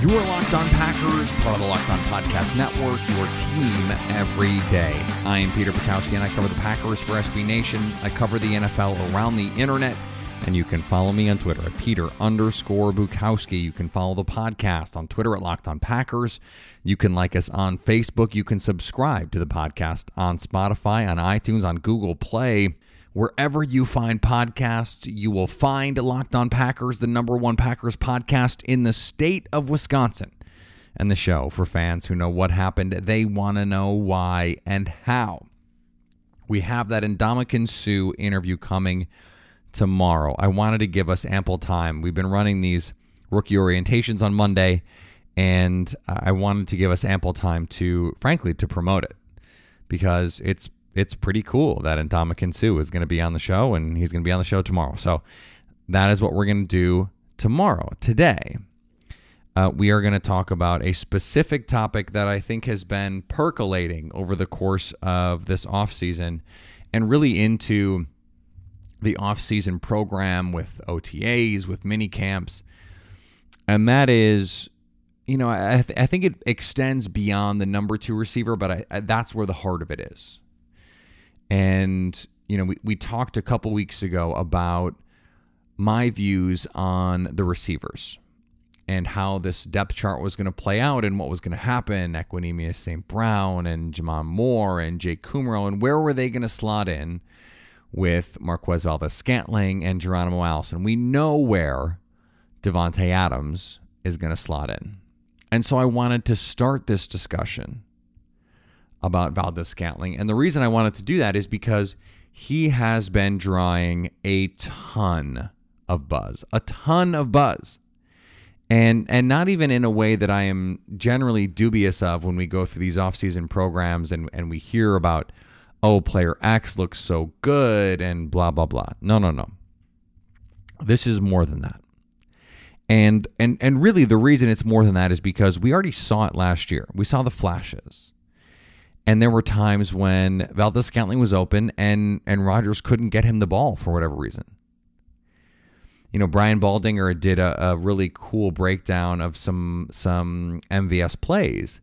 You are Locked On Packers, part of the Locked On Podcast Network, your team every day. I am Peter Bukowski, and I cover the Packers for SB Nation. I cover the NFL around the internet, and you can follow me on Twitter at Peter underscore Bukowski. You can follow the podcast on Twitter at Locked On Packers. You can like us on Facebook. You can subscribe to the podcast on Spotify, on iTunes, on Google Play. Wherever you find podcasts, you will find Locked On Packers, the number one Packers podcast in the state of Wisconsin. And the show for fans who know what happened, they want to know why and how. We have that Ndamukong Suh interview coming tomorrow. I wanted to give us ample time. We've been running these rookie orientations on Monday, and I wanted to give us ample time to, frankly, to promote it because it's it's pretty cool that Ndamukong Suh is going to be on the show, and he's going to be on the show tomorrow. So that is what we're going to do tomorrow. Today, uh, we are going to talk about a specific topic that I think has been percolating over the course of this off season and really into the off season program with OTAs, with mini camps. And that is, you know, I, th- I think it extends beyond the number two receiver, but I, I, that's where the heart of it is. And, you know, we, we talked a couple weeks ago about my views on the receivers and how this depth chart was going to play out and what was going to happen. Equanimeous St. Brown and J'Mon Moore and Jake Kumerow, and where were they going to slot in with Marquez Valdes Scantling and Geronimo Allison? We know where Davante Adams is going to slot in. And so I wanted to start this discussion about Valdes Scantling. And the reason I wanted to do that is because he has been drawing a ton of buzz, a ton of buzz. And and not even in a way that I am generally dubious of when we go through these offseason programs and, and we hear about, oh, player X looks so good and blah, blah, blah. No, no, no. This is more than that. And and and really the reason it's more than that is because we already saw it last year. We saw the flashes. And there were times when Valdes Scantling was open and and Rodgers couldn't get him the ball for whatever reason. You know, Brian Baldinger did a, a really cool breakdown of some some MVS plays.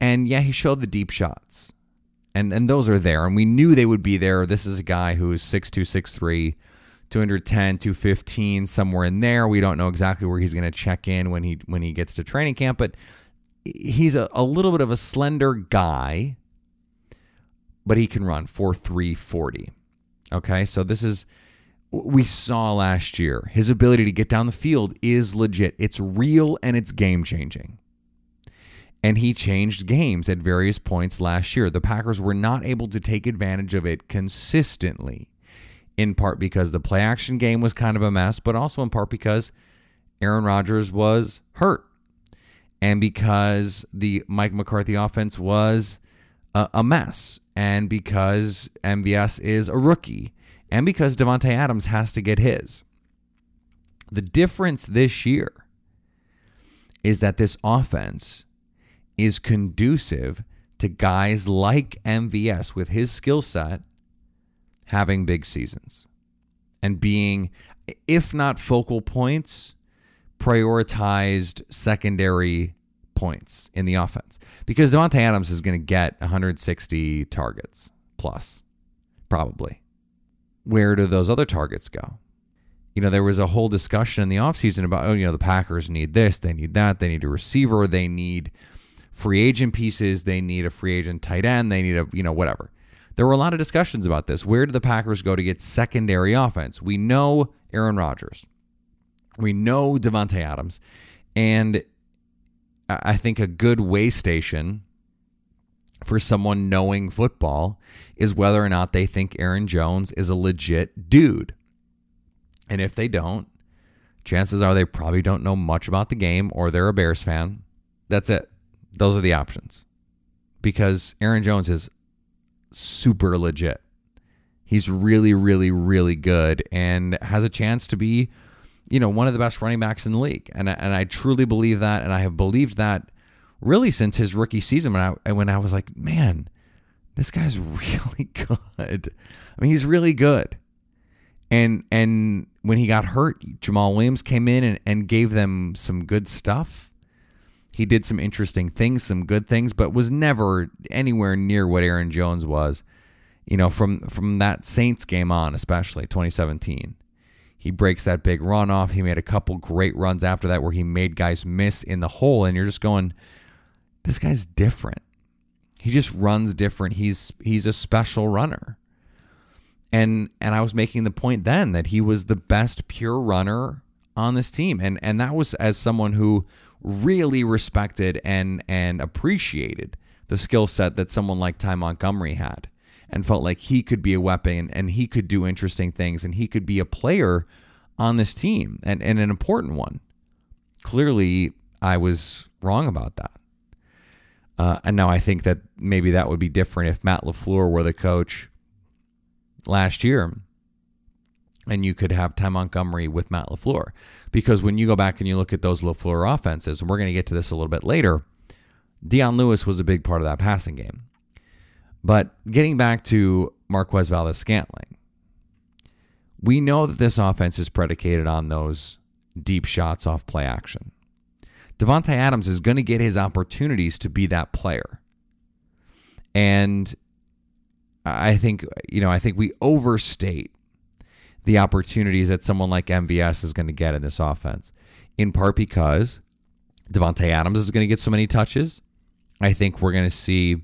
And yeah, he showed the deep shots. And and those are there. And we knew they would be there. This is a guy who is 6'2, 6'3, 210, 215, somewhere in there. We don't know exactly where he's going to check in when he when he gets to training camp, but he's a, a little bit of a slender guy but he can run for 340. Okay, so this is we saw last year. His ability to get down the field is legit. It's real and it's game changing. And he changed games at various points last year. The Packers were not able to take advantage of it consistently, in part because the play action game was kind of a mess, but also in part because Aaron Rodgers was hurt and because the Mike McCarthy offense was a, a mess, and because MVS is a rookie, and because Davante Adams has to get his. The difference this year is that this offense is conducive to guys like MVS with his skill set having big seasons and being, if not focal points, prioritized secondary points in the offense because Davante Adams is going to get 160 targets plus, probably. where do those other targets go? You know, there was a whole discussion in the offseason about, oh, you know, the Packers need this, they need that, they need a receiver, they need free agent pieces, they need a free agent tight end, they need a, you know, whatever. There were a lot of discussions about this. Where do the Packers go to get secondary offense? We know Aaron Rodgers. We know Davante Adams. And I think a good way station for someone knowing football is whether or not they think Aaron Jones is a legit dude. And if they don't, chances are they probably don't know much about the game or they're a Bears fan. That's it. Those are the options. Because Aaron Jones is super legit. He's really, really, really good and has a chance to be, you know, one of the best running backs in the league. And and I truly believe that, and I have believed that really since his rookie season when I when I was like, man, this guy's really good. I mean, he's really good. And and when he got hurt, Jamaal Williams came in and, and gave them some good stuff. He did some interesting things, some good things, but was never anywhere near what Aaron Jones was, you know, from from that Saints game on, especially 2017. He breaks that big run off. He made a couple great runs after that where he made guys miss in the hole, and you're just going, this guy's different. He just runs different. He's he's a special runner. And and I was making the point then that he was the best pure runner on this team. And and that was as someone who really respected and and appreciated the skill set that someone like Ty Montgomery had and felt like he could be a weapon and he could do interesting things and he could be a player on this team and, and an important one. Clearly, I was wrong about that. Uh, and now I think that maybe that would be different if Matt LaFleur were the coach last year and you could have Ty Montgomery with Matt LaFleur. Because when you go back and you look at those LaFleur offenses, and we're going to get to this a little bit later, Dion Lewis was a big part of that passing game. But getting back to Marquez Valdes Scantling, we know that this offense is predicated on those deep shots off play action. Davante Adams is going to get his opportunities to be that player. And I think, you know, I think we overstate the opportunities that someone like MVS is going to get in this offense, in part because Davante Adams is going to get so many touches. I think we're going to see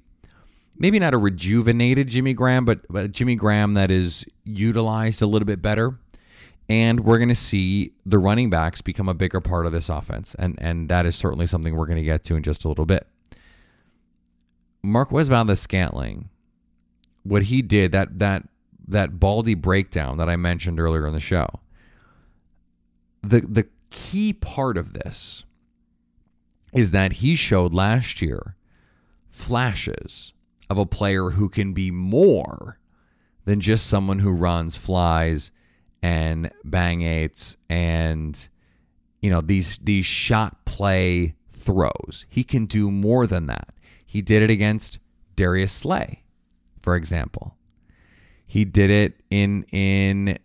maybe not a rejuvenated Jimmy Graham, but, but Jimmy Graham that is utilized a little bit better and we're going to see the running backs become a bigger part of this offense, and and that is certainly something we're going to get to in just a little bit. Mark Marquez the Scantling, what he did that that that Baldy breakdown that I mentioned earlier in the show. The the key part of this is that he showed last year flashes of a player who can be more than just someone who runs, flies, and bang eights and you know these these shot play throws. He can do more than that. He did it against Darius Slay, for example. He did it in in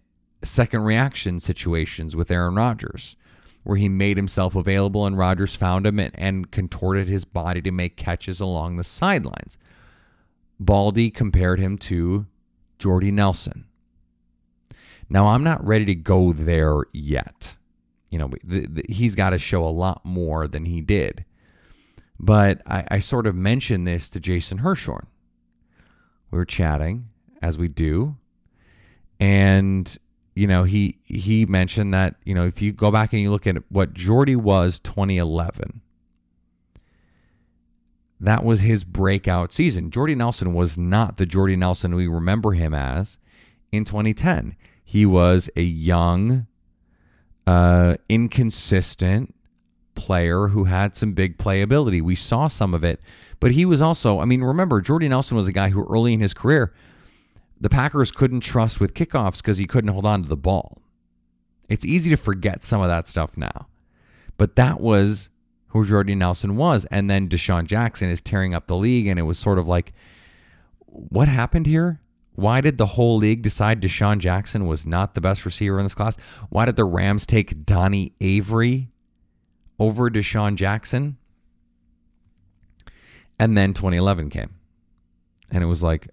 second reaction situations with Aaron Rodgers, where he made himself available and Rodgers found him and, and contorted his body to make catches along the sidelines. Baldy compared him to Jordy Nelson. Now, I'm not ready to go there yet. You know, the, the, he's got to show a lot more than he did. But I, I sort of mentioned this to Jason Hirschhorn. We were chatting, as we do. And, you know, he he mentioned that, you know, if you go back and you look at what Jordy was 2011, that was his breakout season. Jordy Nelson was not the Jordy Nelson we remember him as in 2010. He was a young, uh, inconsistent player who had some big playability. We saw some of it, but he was also, I mean, remember, Jordy Nelson was a guy who early in his career, the Packers couldn't trust with kickoffs because he couldn't hold on to the ball. It's easy to forget some of that stuff now, but that was who Jordy Nelson was. And then DeSean Jackson is tearing up the league, and it was sort of like, what happened here? Why did the whole league decide DeSean Jackson was not the best receiver in this class? Why did the Rams take Donnie Avery over DeSean Jackson? And then 2011 came. And it was like,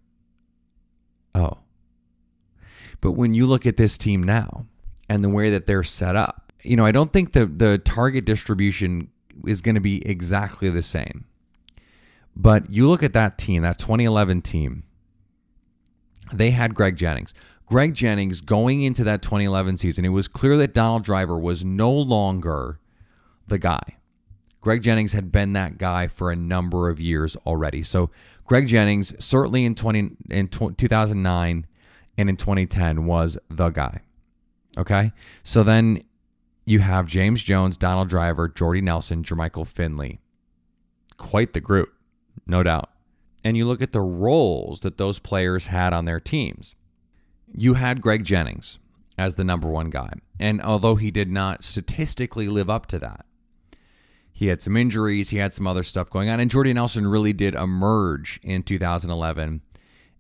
oh. But when you look at this team now and the way that they're set up, you know, I don't think the the target distribution is going to be exactly the same. But you look at that team, that 2011 team, they had Greg Jennings. Greg Jennings going into that 2011 season, it was clear that Donald Driver was no longer the guy. Greg Jennings had been that guy for a number of years already. So Greg Jennings, certainly in 20 in 2009 and in 2010, was the guy. Okay, so then you have James Jones, Donald Driver, Jordy Nelson, Jermichael Finley. Quite the group, no doubt. And you look at the roles that those players had on their teams. You had Greg Jennings as the number one guy. And although he did not statistically live up to that, he had some injuries, he had some other stuff going on. And Jordy Nelson really did emerge in 2011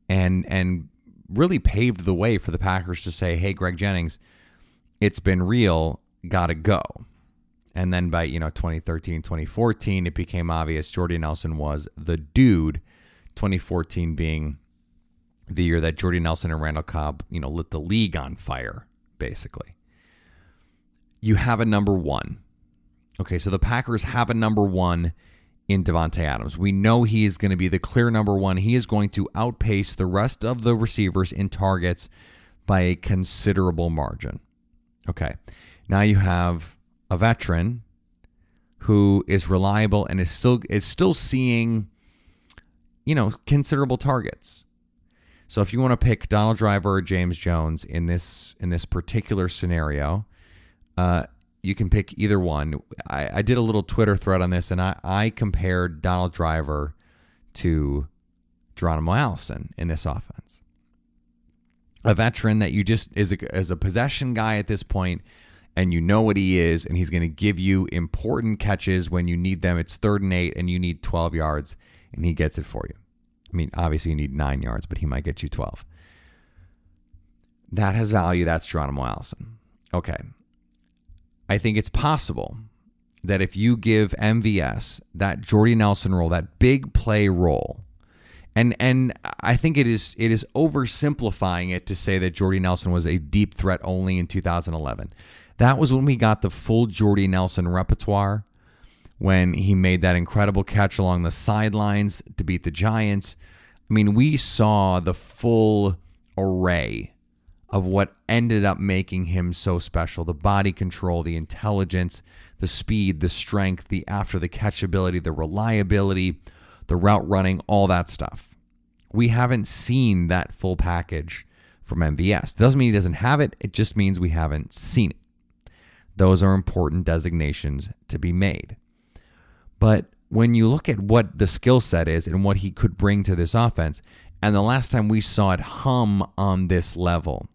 and and really paved the way for the Packers to say, hey, Greg Jennings, it's been real, gotta go. And then by, you know, 2013, 2014, it became obvious Jordy Nelson was the dude. 2014 being the year that Jordy Nelson and Randall Cobb, you know, lit the league on fire, basically. You have a number one. Okay, so the Packers have a number one in Davante Adams. We know he is going to be the clear number one. He is going to outpace the rest of the receivers in targets by a considerable margin. Okay, now you have a veteran who is reliable and is still is still seeing, you know, considerable targets. So if you want to pick Donald Driver or James Jones in this in this particular scenario, uh, you can pick either one. I, I did a little Twitter thread on this, and I, I compared Donald Driver to Geronimo Allison in this offense. A veteran that you just is a, is a possession guy at this point, and you know what he is, and he's going to give you important catches when you need them. It's third and eight, and you need 12 yards, and he gets it for you. I mean, obviously you need nine yards, but he might get you 12. That has value. That's Geronimo Allison. Okay. I think it's possible that if you give MVS that Jordy Nelson role, that big play role, and and I think it is it is oversimplifying it to say that Jordy Nelson was a deep threat only in 2011. That was when we got the full Jordy Nelson repertoire when he made that incredible catch along the sidelines to beat the Giants. I mean, we saw the full array of what ended up making him so special the body control, the intelligence, the speed, the strength, the after the catch ability, the reliability, the route running, all that stuff. We haven't seen that full package from MVS. It Doesn't mean he doesn't have it, it just means we haven't seen it. Those are important designations to be made. But when you look at what the skill set is and what he could bring to this offense, and the last time we saw it hum on this level,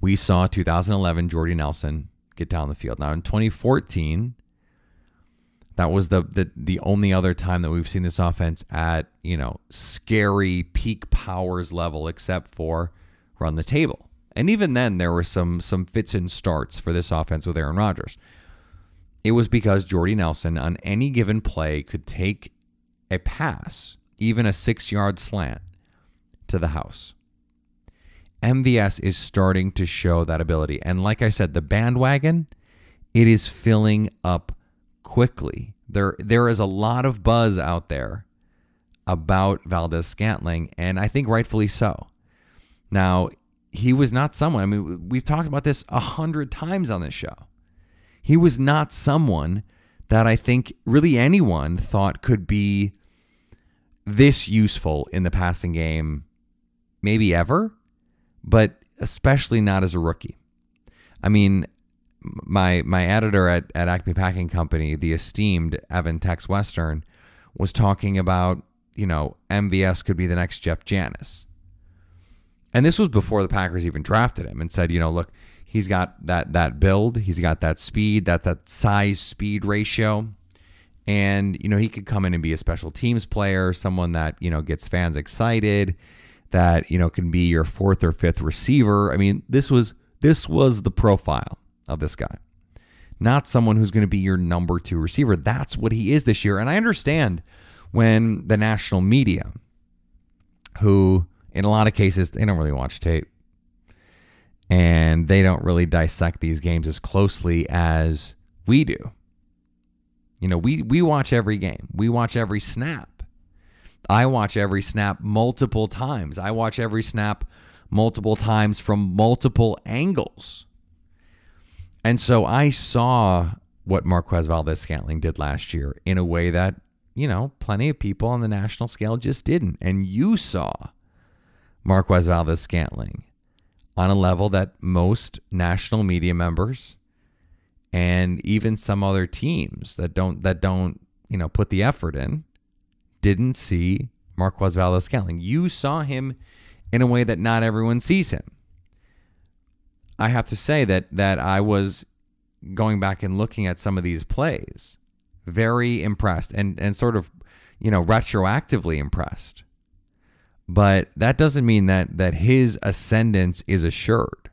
we saw 2011 Jordy Nelson get down the field. Now in 2014, that was the, the the only other time that we've seen this offense at you know scary peak powers level, except for run the table. And even then, there were some some fits and starts for this offense with Aaron Rodgers. It was because Jordy Nelson on any given play could take a pass, even a six yard slant, to the house. MVS is starting to show that ability. And like I said, the bandwagon, it is filling up quickly. There there is a lot of buzz out there about Valdes Scantling, and I think rightfully so. Now, he was not someone, I mean, we've talked about this a hundred times on this show. He was not someone that I think really anyone thought could be this useful in the passing game, maybe ever, but especially not as a rookie. I mean, my my editor at, at Acme Packing Company, the esteemed Evan Tex Western, was talking about, you know, MVS could be the next Jeff Janis. And this was before the Packers even drafted him and said, you know, look, He's got that that build. He's got that speed, that that size speed ratio. And, you know, he could come in and be a special teams player, someone that, you know, gets fans excited, that, you know, can be your fourth or fifth receiver. I mean, this was this was the profile of this guy. Not someone who's going to be your number two receiver. That's what he is this year. And I understand when the national media, who in a lot of cases, they don't really watch tape. And they don't really dissect these games as closely as we do. You know, we, we watch every game, we watch every snap. I watch every snap multiple times. I watch every snap multiple times from multiple angles. And so I saw what Marquez Valdes Scantling did last year in a way that, you know, plenty of people on the national scale just didn't. And you saw Marquez Valdes Scantling on a level that most national media members and even some other teams that don't that don't, you know, put the effort in didn't see Marquez Valdes Scantling. You saw him in a way that not everyone sees him. I have to say that that I was going back and looking at some of these plays, very impressed and and sort of, you know, retroactively impressed. But that doesn't mean that that his ascendance is assured.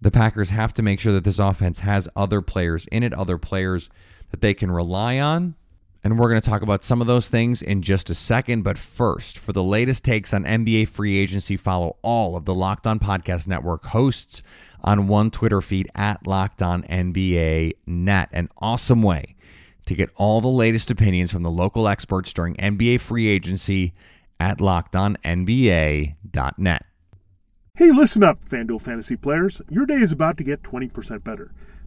The Packers have to make sure that this offense has other players in it, other players that they can rely on and we're going to talk about some of those things in just a second. But first, for the latest takes on NBA free agency, follow all of the Locked On Podcast Network hosts on one Twitter feed at Locked On NBA Net. An awesome way to get all the latest opinions from the local experts during NBA free agency at LockedOnNBA.net. Hey, listen up, FanDuel fantasy players. Your day is about to get 20% better.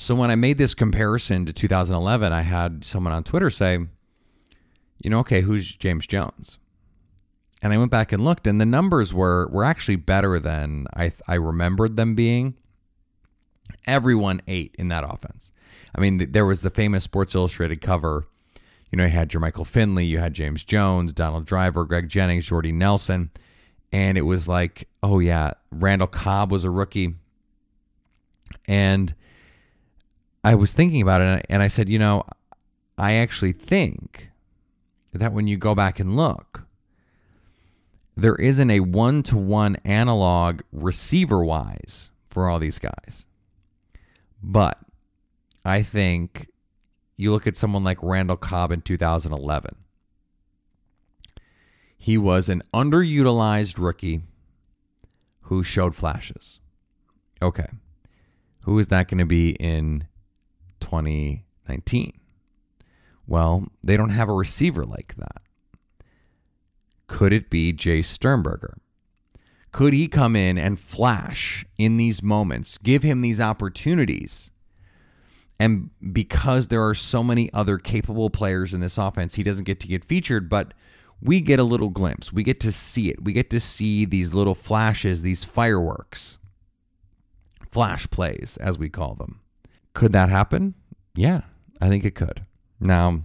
So when I made this comparison to 2011, I had someone on Twitter say, you know, okay, who's James Jones? And I went back and looked, and the numbers were were actually better than I I remembered them being. Everyone ate in that offense. I mean, there was the famous Sports Illustrated cover. You know, you had Jermichael Finley, you had James Jones, Donald Driver, Greg Jennings, Jordy Nelson, and it was like, oh yeah, Randall Cobb was a rookie, and I was thinking about it and I said, you know, I actually think that when you go back and look, there isn't a one to one analog receiver wise for all these guys. But I think you look at someone like Randall Cobb in 2011. He was an underutilized rookie who showed flashes. Okay. Who is that going to be in 2019. Well, they don't have a receiver like that. Could it be Jace Sternberger? Could he come in and flash in these moments, give him these opportunities? And because there are so many other capable players in this offense, he doesn't get to get featured, but we get a little glimpse. We get to see it. We get to see these little flashes, these fireworks, flash plays, as we call them. Could that happen? Yeah, I think it could. Now,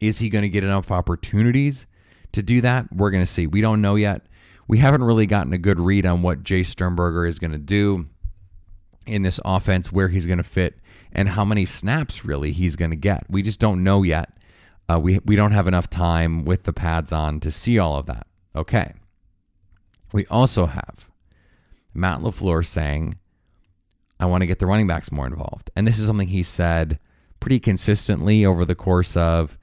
is he going to get enough opportunities to do that? We're going to see. We don't know yet. We haven't really gotten a good read on what Jace Sternberger is going to do in this offense, where he's going to fit, and how many snaps really he's going to get. We just don't know yet. Uh, we we don't have enough time with the pads on to see all of that. Okay. We also have Matt LaFleur saying I want to get the running backs more involved. And this is something he said pretty consistently over the course of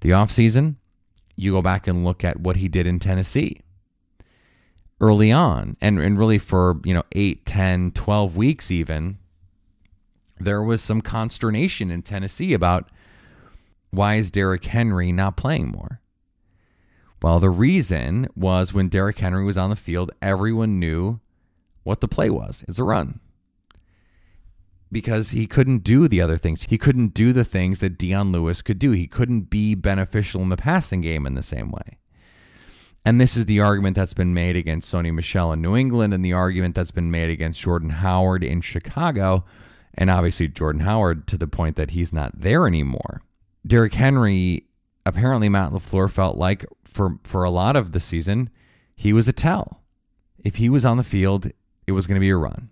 the offseason. You go back and look at what he did in Tennessee early on, and, and really for, you know, 8, 10, 12 weeks even, there was some consternation in Tennessee about why is Derrick Henry not playing more? Well, the reason was when Derrick Henry was on the field, everyone knew what the play was. It's a run. Because he couldn't do the other things. He couldn't do the things that Dion Lewis could do. He couldn't be beneficial in the passing game in the same way. And this is the argument that's been made against Sony Michel in New England and the argument that's been made against Jordan Howard in Chicago. And obviously, Jordan Howard to the point that he's not there anymore. Derrick Henry, apparently, Matt LaFleur felt like for, for a lot of the season, he was a tell. If he was on the field, it was going to be a run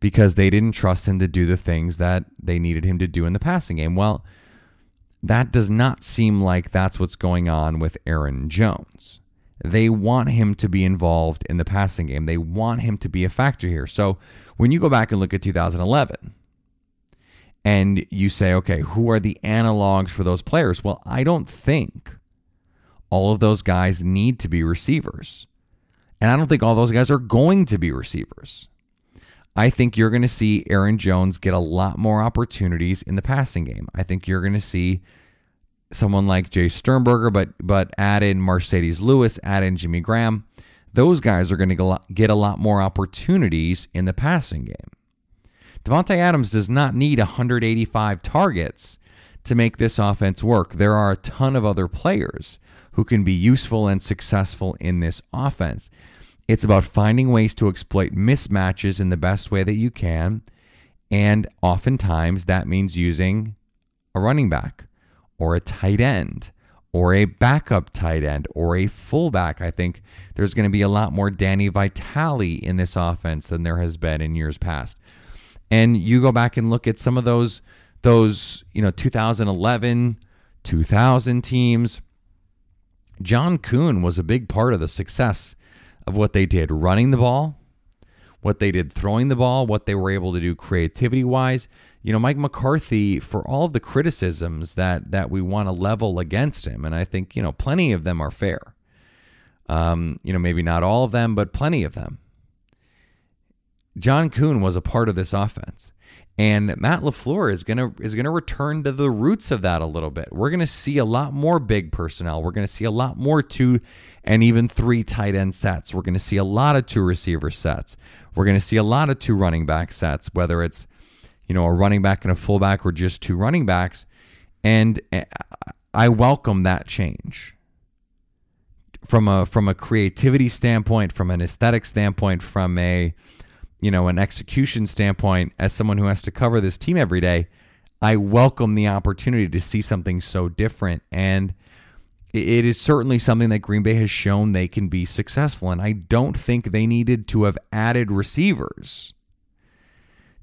because they didn't trust him to do the things that they needed him to do in the passing game. Well, that does not seem like that's what's going on with Aaron Jones. They want him to be involved in the passing game. They want him to be a factor here. So when you go back and look at 2011 and you say, okay, who are the analogs for those players? Well, I don't think all of those guys need to be receivers. And I don't think all those guys are going to be receivers. I think you're going to see Aaron Jones get a lot more opportunities in the passing game. I think you're going to see someone like Jace Sternberger, but but add in Marcedes Lewis, add in Jimmy Graham. Those guys are going to get a lot more opportunities in the passing game. Davante Adams does not need 185 targets to make this offense work. There are a ton of other players who can be useful and successful in this offense. It's about finding ways to exploit mismatches in the best way that you can. And oftentimes that means using a running back or a tight end or a backup tight end or a fullback. I think there's going to be a lot more Danny Vitale in this offense than there has been in years past. And you go back and look at some of those those, you know, 2011, 2000 teams. John Kuhn was a big part of the success of what they did running the ball, what they did throwing the ball, what they were able to do creativity wise you know, Mike McCarthy, for all of the criticisms that that we want to level against him, and I think you know plenty of them are fair. Um, you know, maybe not all of them, but plenty of them. John Kuhn was a part of this offense, and Matt LaFleur is gonna is gonna return to the roots of that a little bit. We're gonna see a lot more big personnel. We're gonna see a lot more two and even three tight end sets. We're gonna see a lot of two receiver sets. We're gonna see a lot of two running back sets, whether it's you know, a running back and a fullback or just two running backs. And eh, I welcome that change from a from a creativity standpoint, from an aesthetic standpoint, from a you know, an execution standpoint as someone who has to cover this team every day, I welcome the opportunity to see something so different and it is certainly something that Green Bay has shown they can be successful and I don't think they needed to have added receivers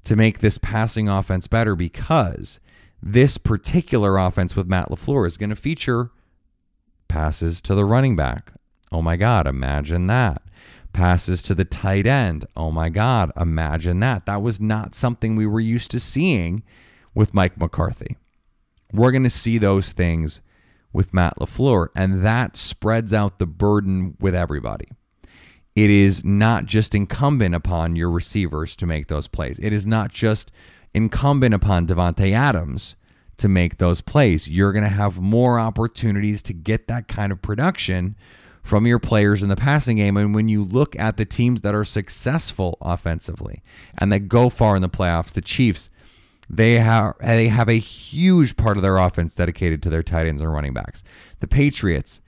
to make this passing offense better because this particular offense with Matt LaFleur is going to feature passes to the running back. Oh my God, imagine that. Passes to the tight end. Oh my God, imagine that. That was not something we were used to seeing with Mike McCarthy. We're going to see those things with Matt LaFleur, and that spreads out the burden with everybody it is not just incumbent upon your receivers to make those plays. It is not just incumbent upon Davante Adams to make those plays. You're going to have more opportunities to get that kind of production from your players in the passing game. And when you look at the teams that are successful offensively and that go far in the playoffs, the Chiefs, they have they have a huge part of their offense dedicated to their tight ends and running backs. The Patriots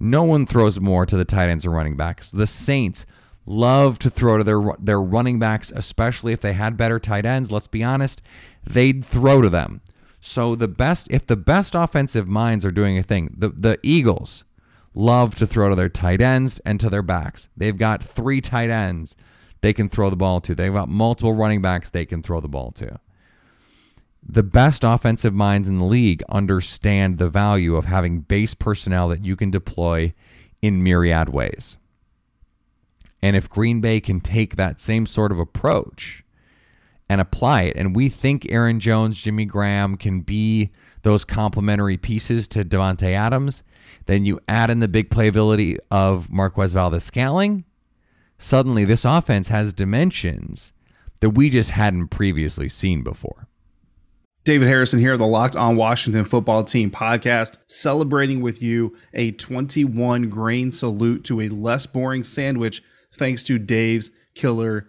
no one throws more to the tight ends and running backs. The Saints love to throw to their their running backs, especially if they had better tight ends. Let's be honest, they'd throw to them. So the best, if the best offensive minds are doing a thing, the the Eagles love to throw to their tight ends and to their backs. They've got three tight ends they can throw the ball to. They've got multiple running backs they can throw the ball to the best offensive minds in the league understand the value of having base personnel that you can deploy in myriad ways. And if Green Bay can take that same sort of approach and apply it, and we think Aaron Jones, Jimmy Graham can be those complementary pieces to Davante Adams, then you add in the big playability of Marquez Valdes-Scantling. Suddenly, this offense has dimensions that we just hadn't previously seen before. David Harrison here, the Locked On Washington Football Team podcast, celebrating with you a 21 grain salute to a less boring sandwich thanks to Dave's Killer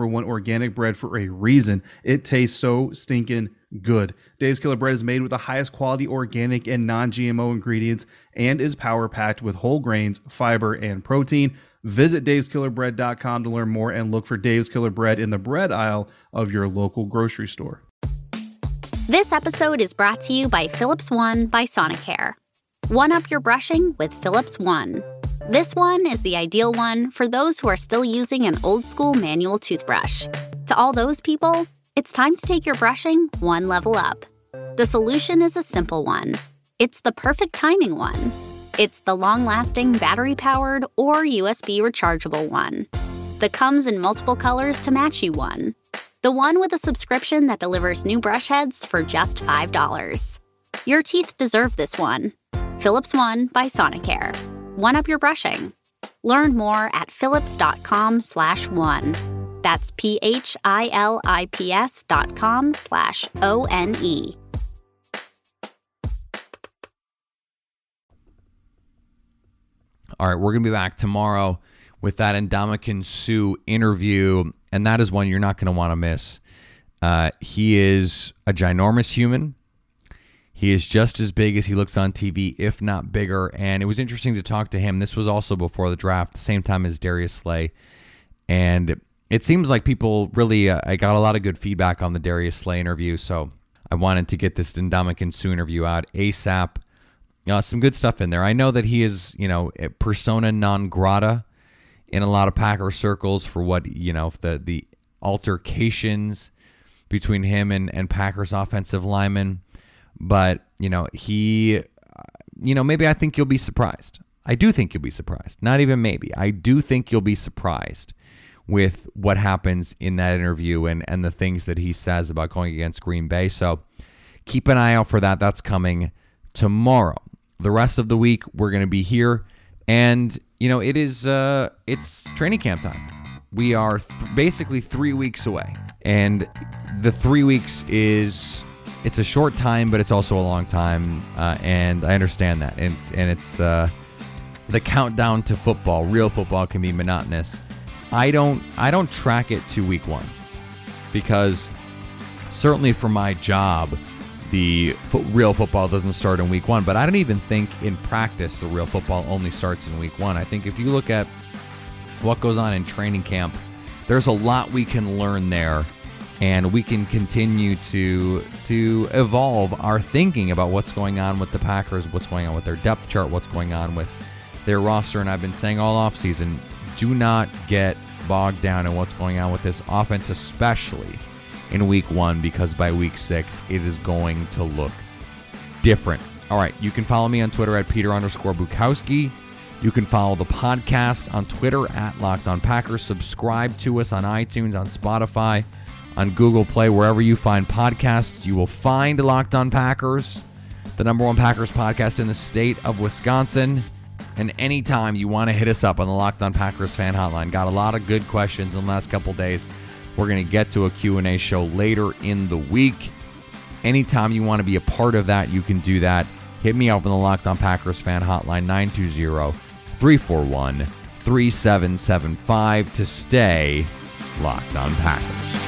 one organic bread for a reason. It tastes so stinking good. Dave's Killer Bread is made with the highest quality organic and non GMO ingredients and is power packed with whole grains, fiber, and protein. Visit daveskillerbread.com to learn more and look for Dave's Killer Bread in the bread aisle of your local grocery store. This episode is brought to you by Philips One by Sonicare. One up your brushing with Philips One. This one is the ideal one for those who are still using an old school manual toothbrush. To all those people, it's time to take your brushing one level up. The solution is a simple one it's the perfect timing one. It's the long lasting battery powered or USB rechargeable one. that comes in multiple colors to match you one. The one with a subscription that delivers new brush heads for just $5. Your teeth deserve this one. Philips One by Sonicare. One up your brushing. Learn more at philips.com slash one. That's P-H-I-L-I-P-S dot com slash O-N-E. All right, we're going to be back tomorrow with that Ndamukong Suh interview, and that is one you're not going to want to miss. Uh, he is a ginormous human. He is just as big as he looks on TV, if not bigger. And it was interesting to talk to him. This was also before the draft, the same time as Darius Slay. And it seems like people really, uh, I got a lot of good feedback on the Darius Slay interview. So I wanted to get this Ndamukong Suh interview out ASAP. Uh, some good stuff in there. I know that he is, you know, persona non grata in a lot of Packer circles for what, you know, the, the altercations between him and, and Packers offensive linemen. But, you know, he, you know, maybe I think you'll be surprised. I do think you'll be surprised. Not even maybe. I do think you'll be surprised with what happens in that interview and, and the things that he says about going against Green Bay. So keep an eye out for that. That's coming tomorrow. The rest of the week, we're going to be here. And, you know, it is, uh, it's training camp time. We are th- basically three weeks away. And the three weeks is it's a short time, but it's also a long time, uh, and I understand that. And it's, and it's uh, the countdown to football. Real football can be monotonous. I don't I don't track it to week one because certainly for my job, the fo- real football doesn't start in week one. But I don't even think in practice the real football only starts in week one. I think if you look at what goes on in training camp, there's a lot we can learn there and we can continue to to evolve our thinking about what's going on with the Packers, what's going on with their depth chart, what's going on with their roster. And I've been saying all offseason, do not get bogged down in what's going on with this offense, especially in week one, because by week six, it is going to look different. All right, you can follow me on Twitter at Peter underscore Bukowski. You can follow the podcast on Twitter at Locked On Packers. Subscribe to us on iTunes, on Spotify, on Google Play, wherever you find podcasts. You will find Locked On Packers, the number one Packers podcast in the state of Wisconsin. And anytime you want to hit us up on the Locked On Packers fan hotline, got a lot of good questions in the last couple days. We're going to get to a Q&A show later in the week. Anytime you want to be a part of that, you can do that. Hit me up on the Locked On Packers fan hotline 920 341 3775 to stay locked on Packers.